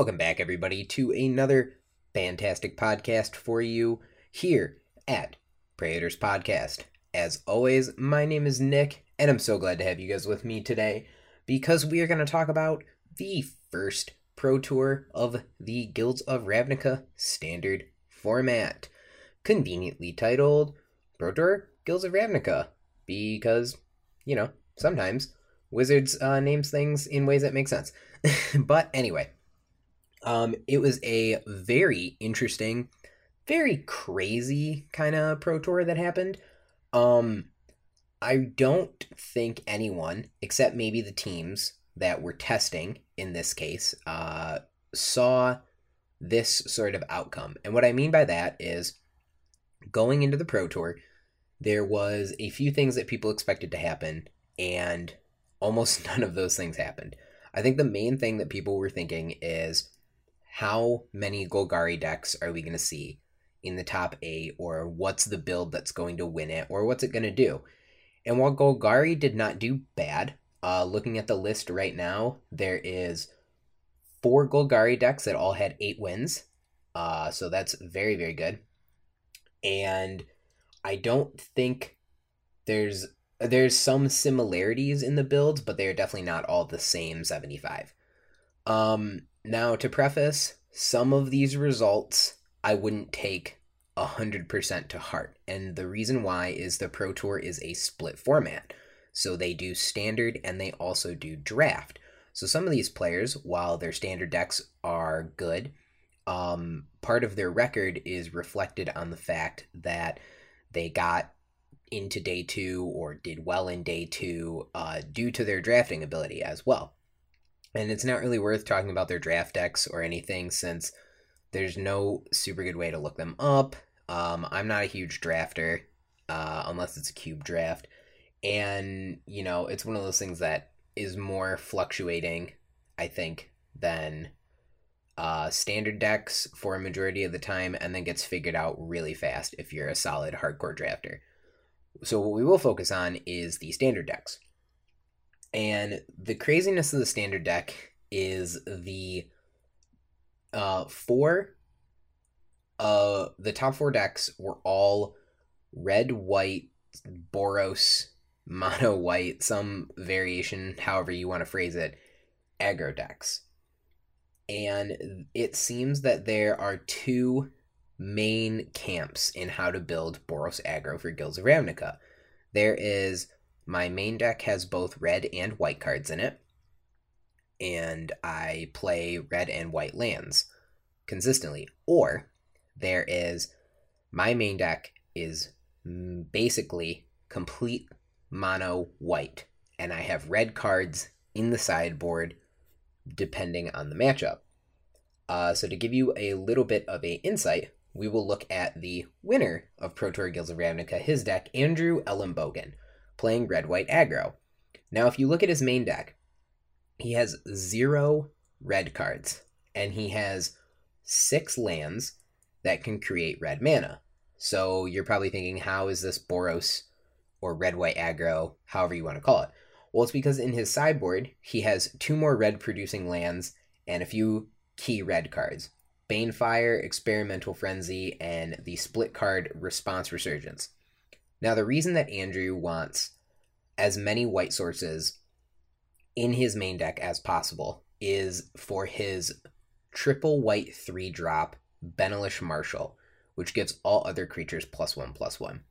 Welcome back, everybody, to another fantastic podcast for you here at Praetors Podcast. As always, my name is Nick, and I'm so glad to have you guys with me today because we are going to talk about the first Pro Tour of the Guilds of Ravnica standard format, conveniently titled Pro Tour Guilds of Ravnica, because, you know, sometimes Wizards uh, names things in ways that make sense. but anyway, um, it was a very interesting, very crazy kind of pro tour that happened. Um, I don't think anyone, except maybe the teams that were testing in this case, uh, saw this sort of outcome. And what I mean by that is going into the pro tour, there was a few things that people expected to happen, and almost none of those things happened. I think the main thing that people were thinking is how many Golgari decks are we going to see in the top eight, or what's the build that's going to win it, or what's it going to do? And while Golgari did not do bad, uh, looking at the list right now, there is four Golgari decks that all had eight wins. Uh, so that's very, very good. And I don't think there's there's some similarities in the builds, but they are definitely not all the same 75. Um, now, to preface, some of these results I wouldn't take 100% to heart. And the reason why is the Pro Tour is a split format. So they do standard and they also do draft. So some of these players, while their standard decks are good, um, part of their record is reflected on the fact that they got into day two or did well in day two uh, due to their drafting ability as well. And it's not really worth talking about their draft decks or anything since there's no super good way to look them up. Um, I'm not a huge drafter uh, unless it's a cube draft. And, you know, it's one of those things that is more fluctuating, I think, than uh, standard decks for a majority of the time and then gets figured out really fast if you're a solid hardcore drafter. So, what we will focus on is the standard decks. And the craziness of the standard deck is the uh, four uh the top four decks were all red white boros mono white some variation however you want to phrase it aggro decks. And it seems that there are two main camps in how to build boros aggro for guilds of ravnica. There is my main deck has both red and white cards in it and i play red and white lands consistently or there is my main deck is basically complete mono white, and I have red cards in the sideboard depending on the matchup. Uh, so to give you a little bit of a insight, we will look at the winner of Pro Tour Guilds of Ravnica, his deck, Andrew Elenbogen, playing red white aggro. Now, if you look at his main deck, he has zero red cards, and he has six lands that can create red mana. So you're probably thinking, how is this Boros or red white aggro, however you want to call it? Well, it's because in his sideboard, he has two more red producing lands and a few key red cards Banefire, Experimental Frenzy, and the split card Response Resurgence. Now, the reason that Andrew wants as many white sources in his main deck as possible is for his triple white three drop Benalish Marshal, which gives all other creatures plus one plus one.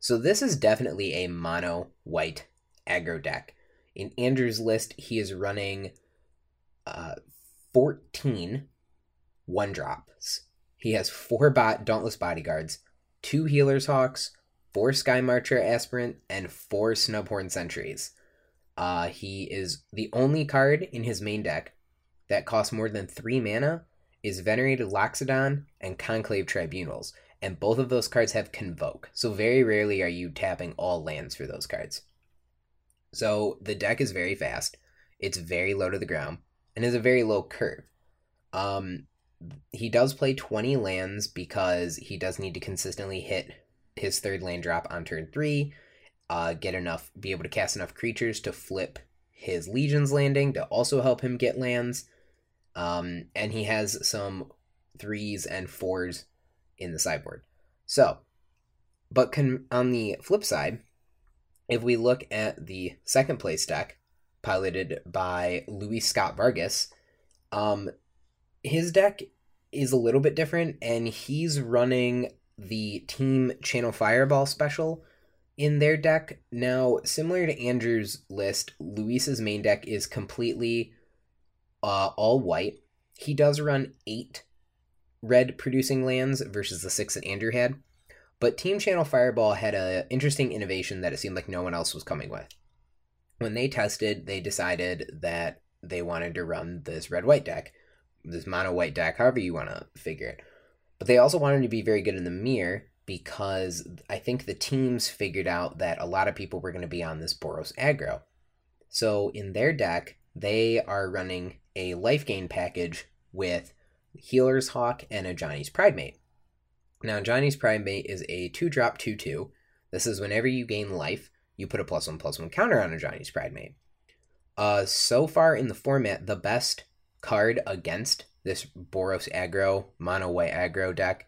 So this is definitely a mono white aggro deck. In Andrew's list, he is running uh, 14 one drops. He has four bot Dauntless Bodyguards, two Healer's Hawks, four Skymarcher Aspirant, and four Snubhorn Sentries. Uh, he is the only card in his main deck that costs more than three mana is Venerated Loxodon and Conclave Tribunals, and both of those cards have Convoke, so very rarely are you tapping all lands for those cards. So the deck is very fast, it's very low to the ground, and has a very low curve. Um, he does play 20 lands because he does need to consistently hit his third land drop on turn 3, uh, get enough, be able to cast enough creatures to flip his Legion's landing to also help him get lands Um, and he has some threes and fours in the sideboard. So, but can, on the flip side, if we look at the second place deck, piloted by Luis Scott Vargas, um, his deck is a little bit different, and he's running the Team Channel Fireball special in their deck. Now, similar to Andrew's list, Luis's main deck is completely uh, all white. He does run eight red producing lands versus the six that Andrew had. But Team Channel Fireball had an interesting innovation that it seemed like no one else was coming with. When they tested, they decided that they wanted to run this red white deck, this mono white deck, however you want to figure it. But they also wanted to be very good in the mirror because I think the teams figured out that a lot of people were going to be on this Boros aggro. So in their deck, they are running a life gain package with Healer's Hawk and Ajani's Pridemate. Now, Ajani's Pridemate is a 2 drop 2 2. This is whenever you gain life, you put a plus 1 plus 1 counter on Ajani's Pridemate. Uh, so far in the format, the best card against this Boros aggro, mono white aggro deck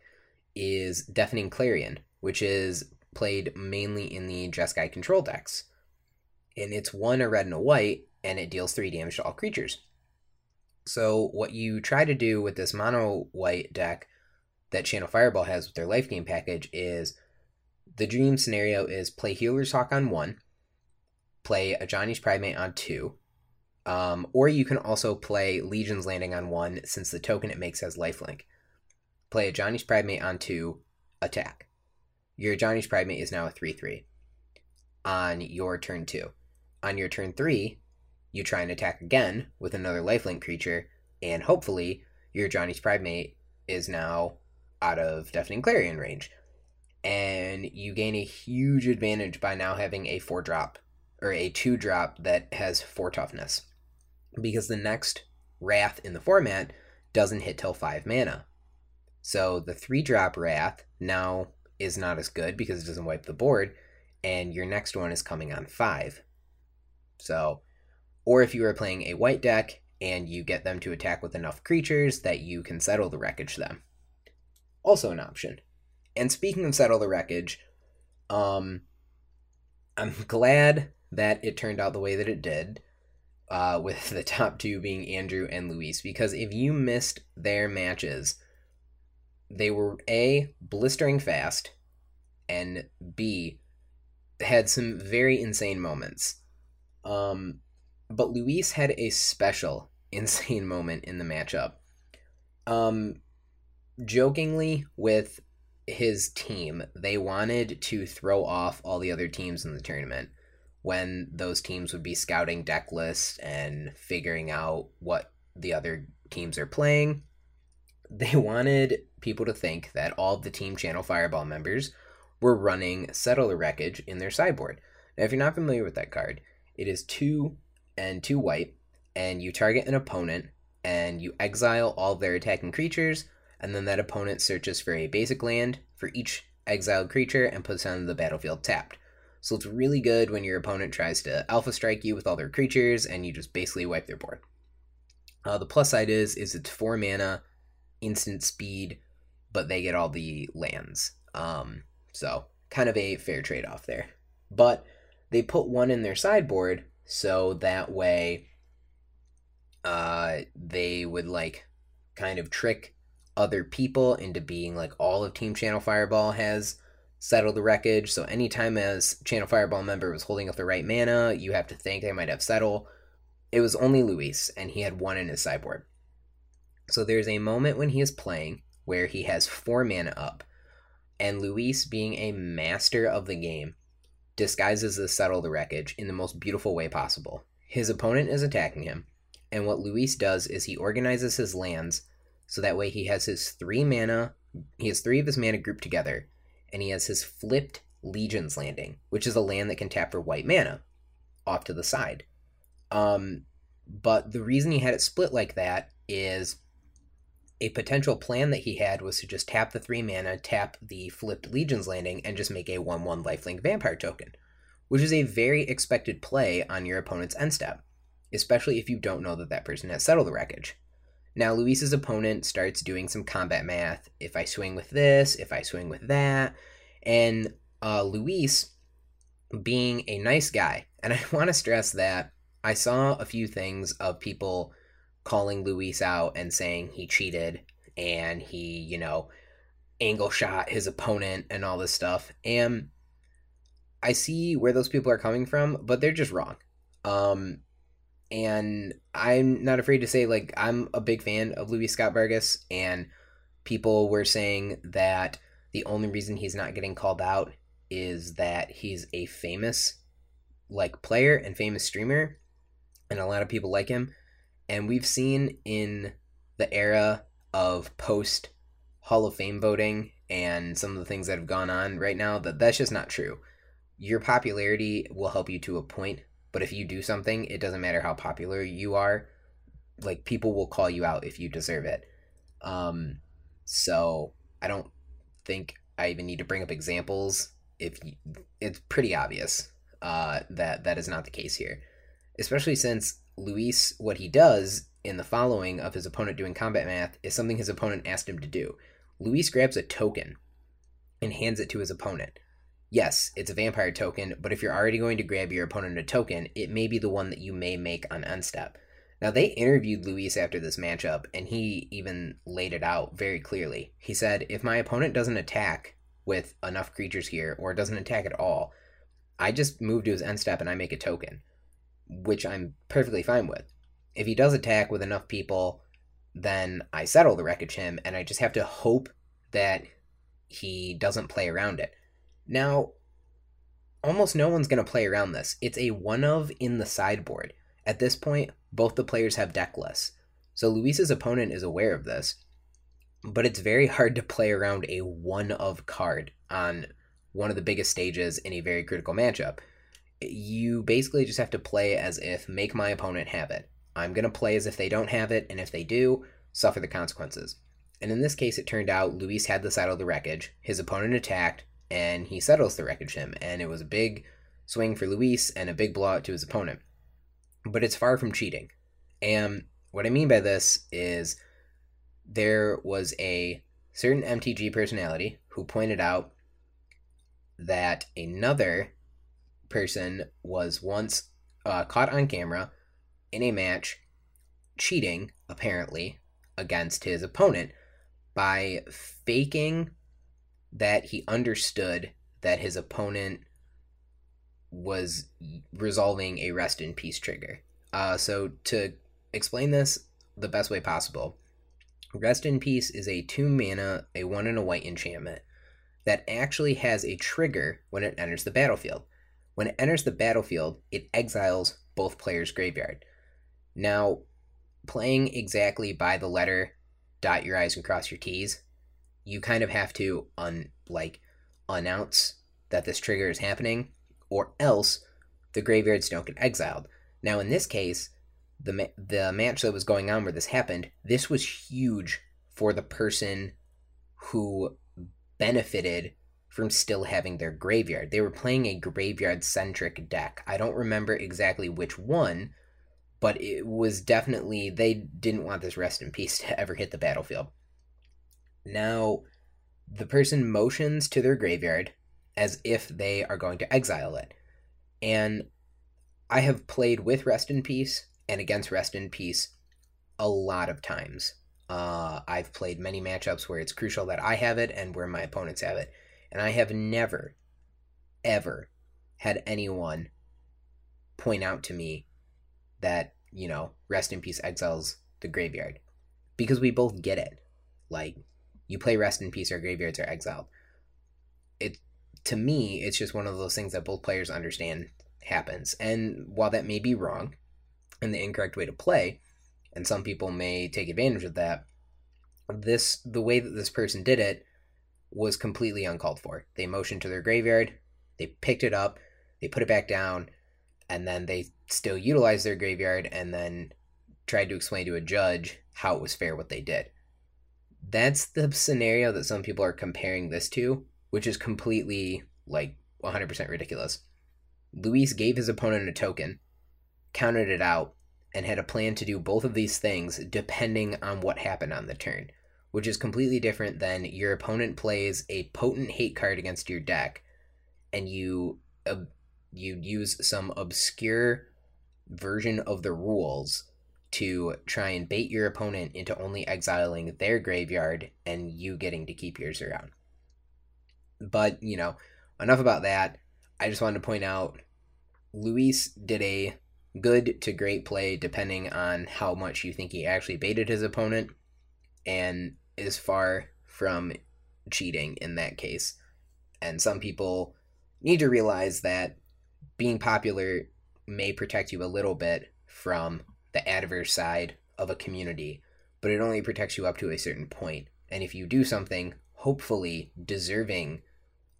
is Deafening Clarion, which is played mainly in the Jeskai control decks. And it's one a red and a white, and it deals 3 damage to all creatures. So, what you try to do with this mono white deck that Channel Fireball has with their life gain package is the dream scenario is play Healer's Hawk on one, play Ajani's Pridemate on two, um, or you can also play Legion's Landing on one since the token it makes has lifelink. Play Ajani's Pridemate on two, attack. Your Ajani's Pridemate is now a 3 3 on your turn two. On your turn three, you try and attack again with another lifelink creature, and hopefully your Ajani's Pridemate is now out of Deafening Clarion range. And you gain a huge advantage by now having a 4 drop or a 2 drop that has 4 toughness. Because the next Wrath in the format doesn't hit till 5 mana. So the 3 drop Wrath now is not as good because it doesn't wipe the board, and your next one is coming on 5. So, or if you are playing a white deck and you get them to attack with enough creatures that you can settle the wreckage them also an option. And speaking of settle the wreckage, um, I'm glad that it turned out the way that it did, uh, with the top two being Andrew and Luis, because if you missed their matches, they were a blistering fast, and b had some very insane moments. Um, but Luis had a special insane moment in the matchup. Um, jokingly with his team, they wanted to throw off all the other teams in the tournament when those teams would be scouting deck lists and figuring out what the other teams are playing. They wanted people to think that all the Team Channel Fireball members were running Settle the Wreckage in their sideboard. Now, if you're not familiar with that card, it is two and two white, and you target an opponent and you exile all their attacking creatures and then that opponent searches for a basic land for each exiled creature and puts on the battlefield tapped. So it's really good when your opponent tries to alpha strike you with all their creatures and you just basically wipe their board. Uh, the plus side is is it's four mana, instant speed, but they get all the lands. Um, so kind of a fair trade off there. But they put one in their sideboard so that way uh, they would like kind of trick other people into being like all of Team Channel Fireball has settled the wreckage. So anytime as Channel Fireball member was holding up the right mana, you have to think they might have settle. It was only Luis, and he had one in his sideboard. So there's a moment when he is playing where he has four mana up, and Luis, being a master of the game, disguises the settle the wreckage in the most beautiful way possible. His opponent is attacking him, and what Luis does is he organizes his lands so that way he has his three mana, he has three of his mana grouped together, and he has his flipped Legion's Landing, which is a land that can tap for white mana off to the side. Um, but the reason he had it split like that is a potential plan that he had was to just tap the three mana, tap the flipped Legion's Landing, and just make a 1 1 lifelink vampire token, which is a very expected play on your opponent's end step, especially if you don't know that that person has settled the wreckage. Now, Luis's opponent starts doing some combat math. If I swing with this, if I swing with that. And uh, Luis, being a nice guy, and I want to stress that I saw a few things of people calling Luis out and saying he cheated and he, you know, angle shot his opponent and all this stuff. And I see where those people are coming from, but they're just wrong. Um, and I'm not afraid to say like I'm a big fan of Luis Scott Vargas, and people were saying that the only reason he's not getting called out is that he's a famous like player and famous streamer, and a lot of people like him. And we've seen in the era of post Hall of Fame voting and some of the things that have gone on right now that that's just not true. Your popularity will help you to a point, but if you do something, it doesn't matter how popular you are. Like people will call you out if you deserve it. Um, so I don't think I even need to bring up examples. If you, it's pretty obvious uh, that that is not the case here, especially since Luis, what he does in the following of his opponent doing combat math is something his opponent asked him to do. Luis grabs a token and hands it to his opponent yes, it's a vampire token, but if you're already going to grab your opponent a token, it may be the one that you may make on end step. Now, they interviewed Luis after this matchup, and he even laid it out very clearly. He said, If my opponent doesn't attack with enough creatures here, or doesn't attack at all, I just move to his end step and I make a token, which I'm perfectly fine with. If he does attack with enough people, then I settle the wreckage him, and I just have to hope that he doesn't play around it. Now, almost no one's going to play around this. It's a one of in the sideboard. At this point, both the players have deck lists. So Luis's opponent is aware of this, but it's very hard to play around a one of card on one of the biggest stages in a very critical matchup. You basically just have to play as if make my opponent have it. I'm going to play as if they don't have it, and if they do, suffer the consequences. And in this case, it turned out Luis had the side of the wreckage. His opponent attacked, and he settles the wreckage him, and it was a big swing for Luis and a big blowout to his opponent. But it's far from cheating. And what I mean by this is there was a certain MTG personality who pointed out that another person was once uh, caught on camera in a match cheating, apparently, against his opponent by faking that he understood that his opponent was resolving a rest in peace trigger. Uh, so to explain this the best way possible, rest in peace is a two mana, a one and a white enchantment that actually has a trigger when it enters the battlefield. When it enters the battlefield, it exiles both players' graveyard. Now, playing exactly by the letter, dot your I's and cross your T's, you kind of have to un like announce that this trigger is happening, or else the graveyards don't get exiled. Now, in this case, the ma- the match that was going on where this happened, this was huge for the person who benefited from still having their graveyard. They were playing a graveyard centric deck. I don't remember exactly which one, but it was definitely they didn't want this rest in peace to ever hit the battlefield. Now, the person motions to their graveyard as if they are going to exile it. And I have played with Rest in Peace and against Rest in Peace a lot of times. Uh, I've played many matchups where it's crucial that I have it and where my opponents have it. And I have never, ever had anyone point out to me that, you know, Rest in Peace exiles the graveyard. Because we both get it. Like, you play rest in peace or graveyards are exiled. It to me, it's just one of those things that both players understand happens. And while that may be wrong and the incorrect way to play, and some people may take advantage of that, this the way that this person did it was completely uncalled for. They motioned to their graveyard, they picked it up, they put it back down, and then they still utilized their graveyard and then tried to explain to a judge how it was fair what they did that's the scenario that some people are comparing this to, which is completely like 100% ridiculous. Luis gave his opponent a token, counted it out, and had a plan to do both of these things depending on what happened on the turn, which is completely different than your opponent plays a potent hate card against your deck and you uh, you use some obscure version of the rules to try and bait your opponent into only exiling their graveyard and you getting to keep yours around. But, you know, enough about that. I just wanted to point out Luis did a good to great play depending on how much you think he actually baited his opponent and is far from cheating in that case. And some people need to realize that being popular may protect you a little bit from the adverse side of a community, but it only protects you up to a certain point. And if you do something, hopefully deserving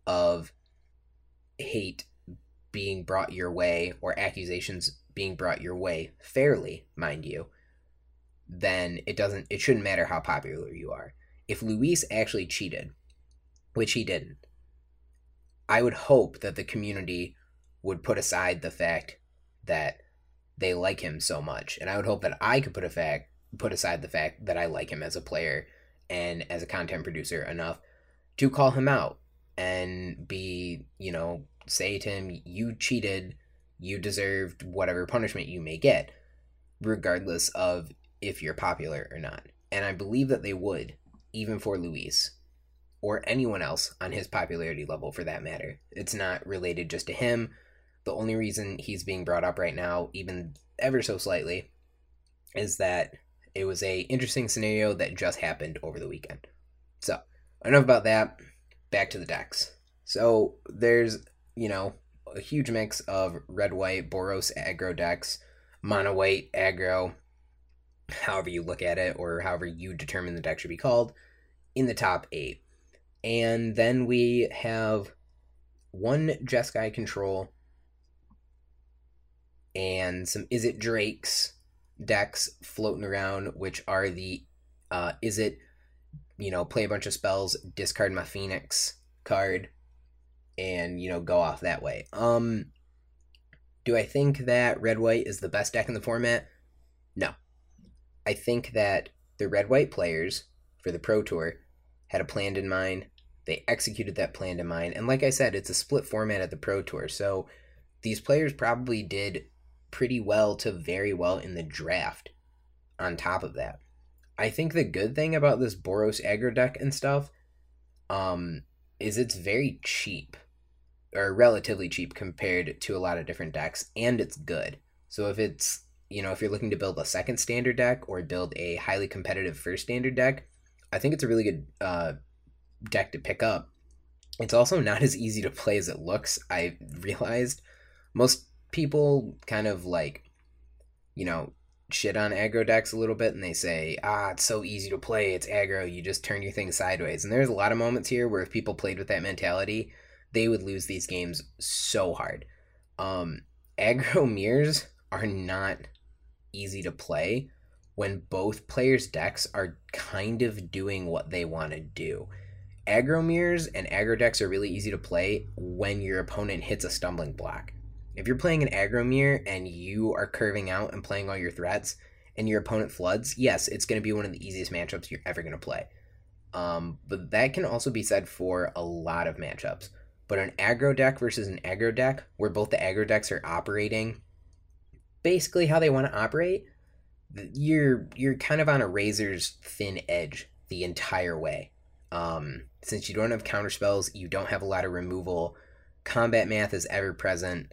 of hate being brought your way or accusations being brought your way fairly, mind you, then it doesn't it shouldn't matter how popular you are. If Luis actually cheated, which he didn't, I would hope that the community would put aside the fact that they like him so much. And I would hope that I could put a fact put aside the fact that I like him as a player and as a content producer enough to call him out and be, you know, say to him, you cheated, you deserved whatever punishment you may get, regardless of if you're popular or not. And I believe that they would, even for Luis, or anyone else on his popularity level for that matter. It's not related just to him. The only reason he's being brought up right now, even ever so slightly, is that it was a interesting scenario that just happened over the weekend. So, enough about that. Back to the decks. So, there's, you know, a huge mix of red white Boros aggro decks, mono white aggro, however you look at it, or however you determine the deck should be called, in the top eight. And then we have one Jeskai control and some Izzet Drakes decks floating around, which are the uh, Is It, you know, play a bunch of spells, discard my Phoenix card, and you know, go off that way. Um do I think that red white is the best deck in the format? No. I think that the red white players for the Pro Tour had a plan in mind. They executed that plan in mind. And like I said, it's a split format at the Pro Tour. So these players probably did pretty well to very well in the draft on top of that. I think the good thing about this Boros aggro deck and stuff um, is it's very cheap or relatively cheap compared to a lot of different decks and it's good. So if it's, you know, if you're looking to build a second standard deck or build a highly competitive first standard deck, I think it's a really good uh, deck to pick up. It's also not as easy to play as it looks. I realized most people kind of like, you know, shit on aggro decks a little bit and they say, ah, it's so easy to play, it's aggro, you just turn your thing sideways. And there's a lot of moments here where if people played with that mentality, they would lose these games so hard. Um, aggro mirrors are not easy to play when both players' decks are kind of doing what they want to do. Aggro mirrors and aggro decks are really easy to play when your opponent hits a stumbling block. If you're playing an aggro mirror and you are curving out and playing all your threats and your opponent floods, yes, it's going to be one of the easiest matchups you're ever going to play. Um, but that can also be said for a lot of matchups. But an aggro deck versus an aggro deck, where both the aggro decks are operating basically how they want to operate, you're you're kind of on a razor's thin edge the entire way. Um, since you don't have counter spells, you don't have a lot of removal. Combat math is ever present.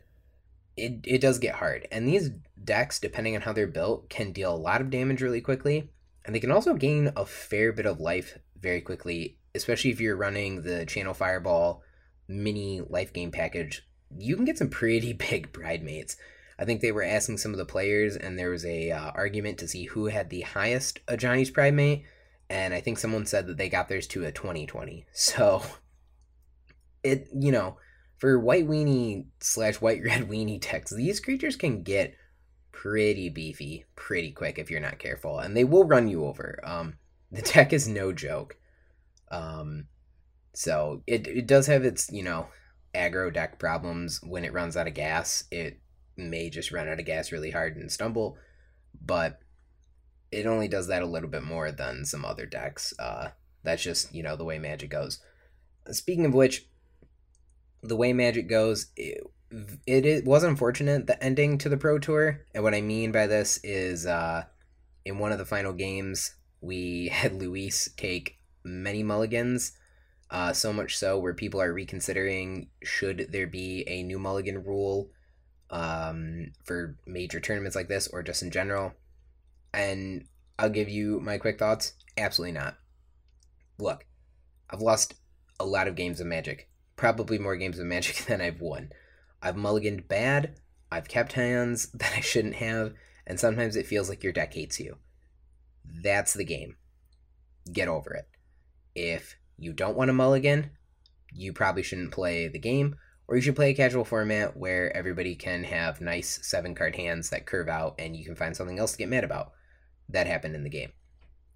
It it does get hard, and these decks, depending on how they're built, can deal a lot of damage really quickly, and they can also gain a fair bit of life very quickly, especially if you're running the Channel Fireball mini life gain package. You can get some pretty big Pridemates. I think they were asking some of the players, and there was a uh, argument to see who had the highest Ajani's Pridemate, and I think someone said that they got theirs to a 2020. So, it you know, for white weenie slash white red weenie decks, these creatures can get pretty beefy pretty quick if you're not careful, and they will run you over. Um, the deck is no joke. Um, so it it does have its you know aggro deck problems when it runs out of gas. It may just run out of gas really hard and stumble. but it only does that a little bit more than some other decks. Uh, that's just you know the way Magic goes. Speaking of which, the way Magic goes, it, it, it was unfortunate the ending to the Pro Tour, and what I mean by this is, uh, in one of the final games, we had Luis take many mulligans. Uh, so much so where people are reconsidering should there be a new mulligan rule um, for major tournaments like this or just in general. And I'll give you my quick thoughts. Absolutely not. Look, I've lost a lot of games of Magic. Probably more games of Magic than I've won. I've mulliganed bad, I've kept hands that I shouldn't have, and sometimes it feels like your deck hates you. That's the game. Get over it. If you don't want to mulligan, you probably shouldn't play the game, or you should play a casual format where everybody can have nice seven card hands that curve out and you can find something else to get mad about. That happened in the game.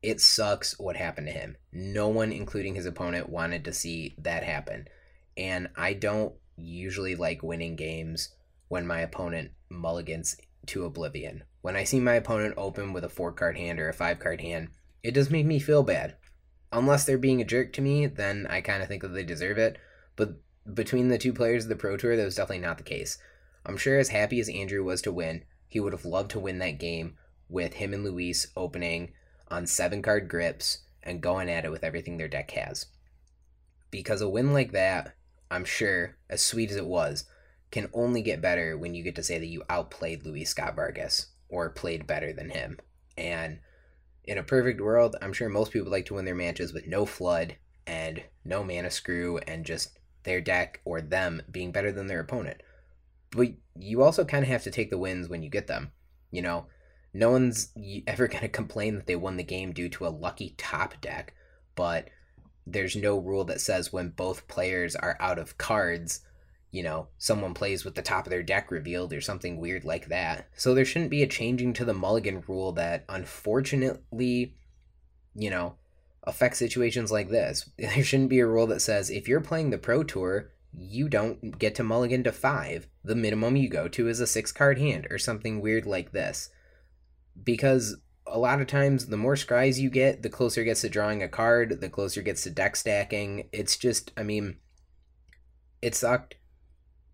It sucks what happened to him. No one, including his opponent, wanted to see that happen. And I don't usually like winning games when my opponent mulligans to oblivion. When I see my opponent open with a four card hand or a five card hand, it does make me feel bad. Unless they're being a jerk to me, then I kind of think that they deserve it. But between the two players of the Pro Tour, that was definitely not the case. I'm sure as happy as Andrew was to win, he would have loved to win that game with him and Luis opening on seven card grips and going at it with everything their deck has. Because a win like that, I'm sure, as sweet as it was, can only get better when you get to say that you outplayed Luis Scott Vargas or played better than him. And in a perfect world, I'm sure most people like to win their matches with no flood and no mana screw and just their deck or them being better than their opponent. But you also kind of have to take the wins when you get them. You know, no one's ever going to complain that they won the game due to a lucky top deck, but there's no rule that says when both players are out of cards, you know, someone plays with the top of their deck revealed or something weird like that. So there shouldn't be a changing to the mulligan rule that unfortunately, you know, affects situations like this. There shouldn't be a rule that says if you're playing the Pro Tour, you don't get to mulligan to five. The minimum you go to is a six card hand or something weird like this because a lot of times the more scries you get, the closer it gets to drawing a card, the closer it gets to deck stacking. It's just, I mean, it sucked.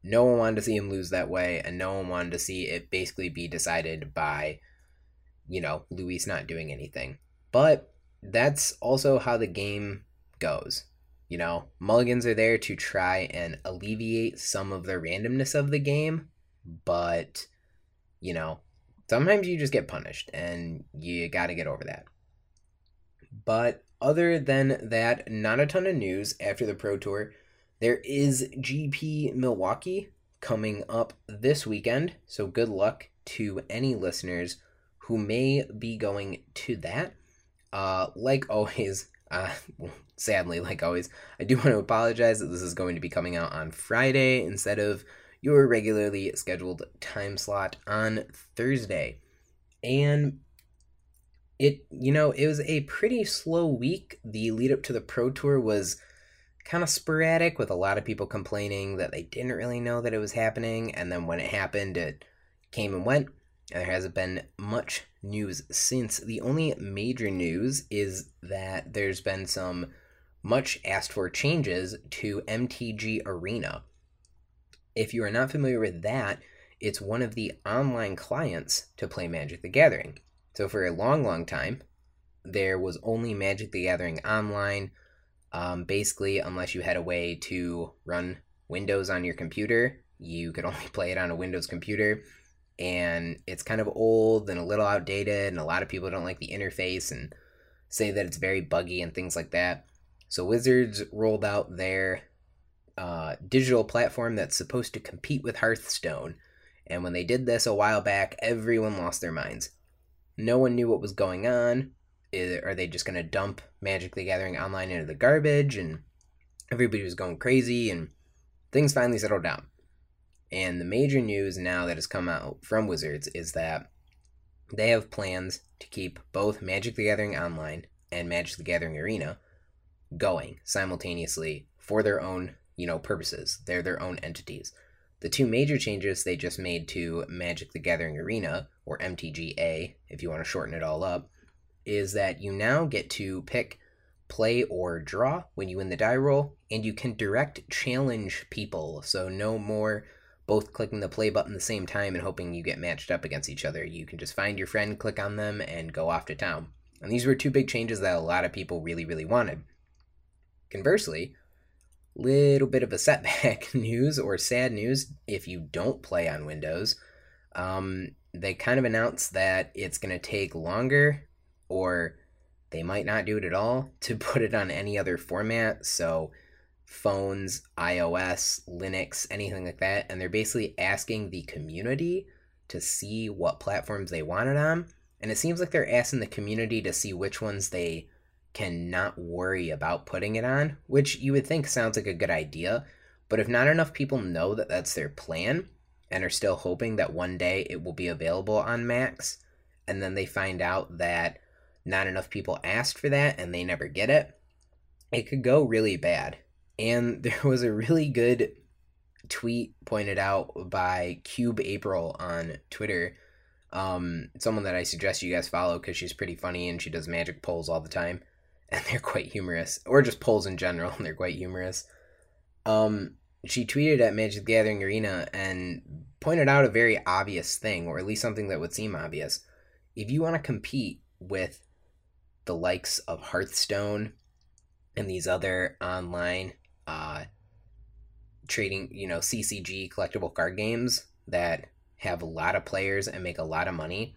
No one wanted to see him lose that way, and no one wanted to see it basically be decided by, you know, Luis not doing anything. But that's also how the game goes. You know, mulligans are there to try and alleviate some of the randomness of the game, but, you know, sometimes you just get punished and you got to get over that. But other than that, not a ton of news after the Pro Tour. There is GP Milwaukee coming up this weekend, so good luck to any listeners who may be going to that. Uh, like always, uh, sadly, like always, I do want to apologize that this is going to be coming out on Friday instead of your regularly scheduled time slot on Thursday. And it, you know, it was a pretty slow week. The lead up to the Pro Tour was kind of sporadic with a lot of people complaining that they didn't really know that it was happening. And then when it happened, it came and went. And there hasn't been much news since. The only major news is that there's been some much asked for changes to MTG Arena. If you are not familiar with that, it's one of the online clients to play Magic the Gathering. So for a long, long time, there was only Magic the Gathering online. Um, basically, unless you had a way to run Windows on your computer, you could only play it on a Windows computer. And it's kind of old and a little outdated, and a lot of people don't like the interface and say that it's very buggy and things like that. So Wizards rolled out their uh, digital platform that's supposed to compete with Hearthstone. And when they did this a while back, everyone lost their minds. No one knew what was going on. Are they just going to dump Magic the Gathering online into the garbage? And everybody was going crazy, and things finally settled down. And the major news now that has come out from Wizards is that they have plans to keep both Magic the Gathering Online and Magic the Gathering Arena going simultaneously for their own you know, purposes. They're their own entities. The two major changes they just made to Magic the Gathering Arena, or MTGA, if you want to shorten it all up, is that you now get to pick play or draw when you win the die roll, and you can direct challenge people. So, no more both clicking the play button the same time and hoping you get matched up against each other. You can just find your friend, click on them, and go off to town. And these were two big changes that a lot of people really, really wanted. Conversely, little bit of a setback news or sad news if you don't play on Windows. Um, they kind of announced that it's going to take longer or they might not do it at all to put it on any other format. So, phones, iOS, Linux, anything like that. And they're basically asking the community to see what platforms they want it on. And it seems like they're asking the community to see which ones they cannot worry about putting it on, which you would think sounds like a good idea. But if not enough people know that that's their plan and are still hoping that one day it will be available on Macs, and then they find out that not enough people asked for that and they never get it, it could go really bad. And there was a really good tweet pointed out by Cube April on Twitter. Um, someone that I suggest you guys follow because she's pretty funny and she does magic polls all the time, and they're quite humorous, or just polls in general, and they're quite humorous. Um, she tweeted at Magic the Gathering Arena and pointed out a very obvious thing, or at least something that would seem obvious. If you want to compete with the likes of Hearthstone and these other online uh, trading, you know, CCG collectible card games that have a lot of players and make a lot of money,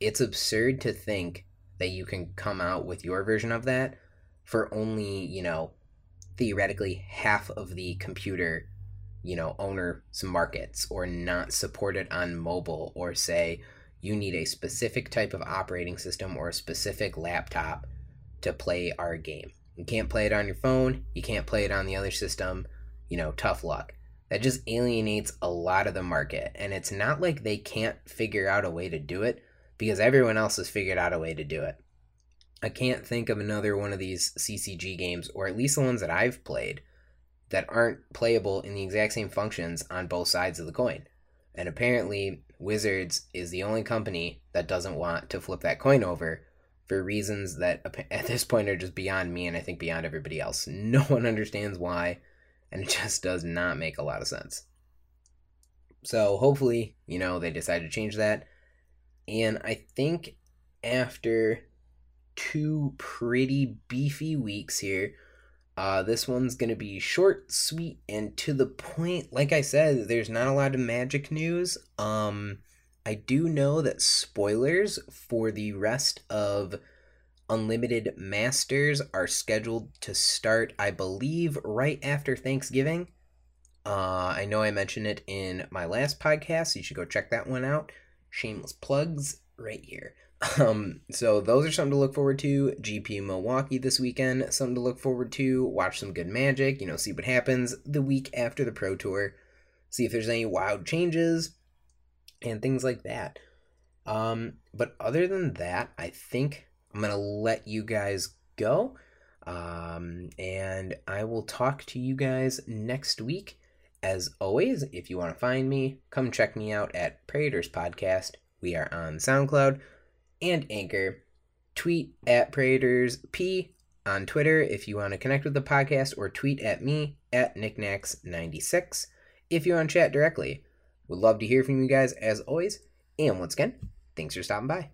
it's absurd to think that you can come out with your version of that for only, you know, theoretically half of the computer, you know, owners markets or not supported on mobile or say you need a specific type of operating system or a specific laptop to play our game. You can't play it on your phone, you can't play it on the other system, you know, tough luck. That just alienates a lot of the market. And it's not like they can't figure out a way to do it because everyone else has figured out a way to do it. I can't think of another one of these CCG games, or at least the ones that I've played, that aren't playable in the exact same functions on both sides of the coin. And apparently, Wizards is the only company that doesn't want to flip that coin over for reasons that at this point are just beyond me and I think beyond everybody else. No one understands why, and it just does not make a lot of sense. So hopefully, you know, they decide to change that. And I think after two pretty beefy weeks here, uh, this one's going to be short, sweet, and to the point. Like I said, there's not a lot of magic news. Um, I do know that spoilers for the rest of Ultimate Masters are scheduled to start, I believe, right after Thanksgiving. Uh, I know I mentioned it in my last podcast. So you should go check that one out. Shameless plugs right here. Um, so those are something to look forward to. GP Milwaukee this weekend, something to look forward to. Watch some good magic, you know, see what happens the week after the Pro Tour. See if there's any wild changes and things like that. Um, but other than that, I think I'm gonna let you guys go. Um, and I will talk to you guys next week. As always, if you want to find me, come check me out at Praetors Podcast. We are on SoundCloud and Anchor. Tweet at Praetors P on Twitter if you want to connect with the podcast, or tweet at me at knickknacks96 if you want to chat directly. Would love to hear from you guys as always. And once again, thanks for stopping by.